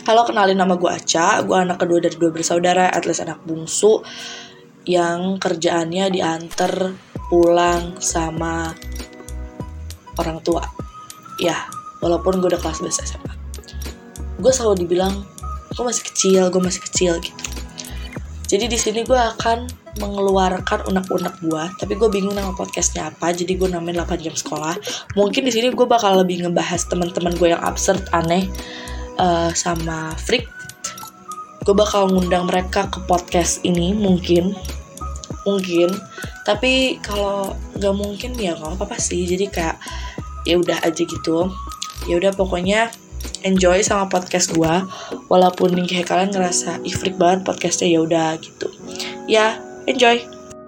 Halo kenalin nama gue Aca, gue anak kedua dari dua bersaudara, at least anak bungsu yang kerjaannya diantar pulang sama orang tua. Ya, walaupun gue udah kelas 11 SMA. Gue selalu dibilang, gue masih kecil, gue masih kecil gitu. Jadi di sini gue akan mengeluarkan unek-unek gue, tapi gue bingung nama podcastnya apa, jadi gue namain 8 jam sekolah. Mungkin di sini gue bakal lebih ngebahas teman-teman gue yang absurd, aneh, uh, sama Freak gue bakal ngundang mereka ke podcast ini mungkin. Mungkin. Tapi kalau nggak mungkin ya nggak apa apa sih. Jadi kayak ya udah aja gitu. Ya udah pokoknya enjoy sama podcast gue walaupun nih kayak kalian ngerasa ih freak banget podcastnya ya udah gitu. Ya enjoy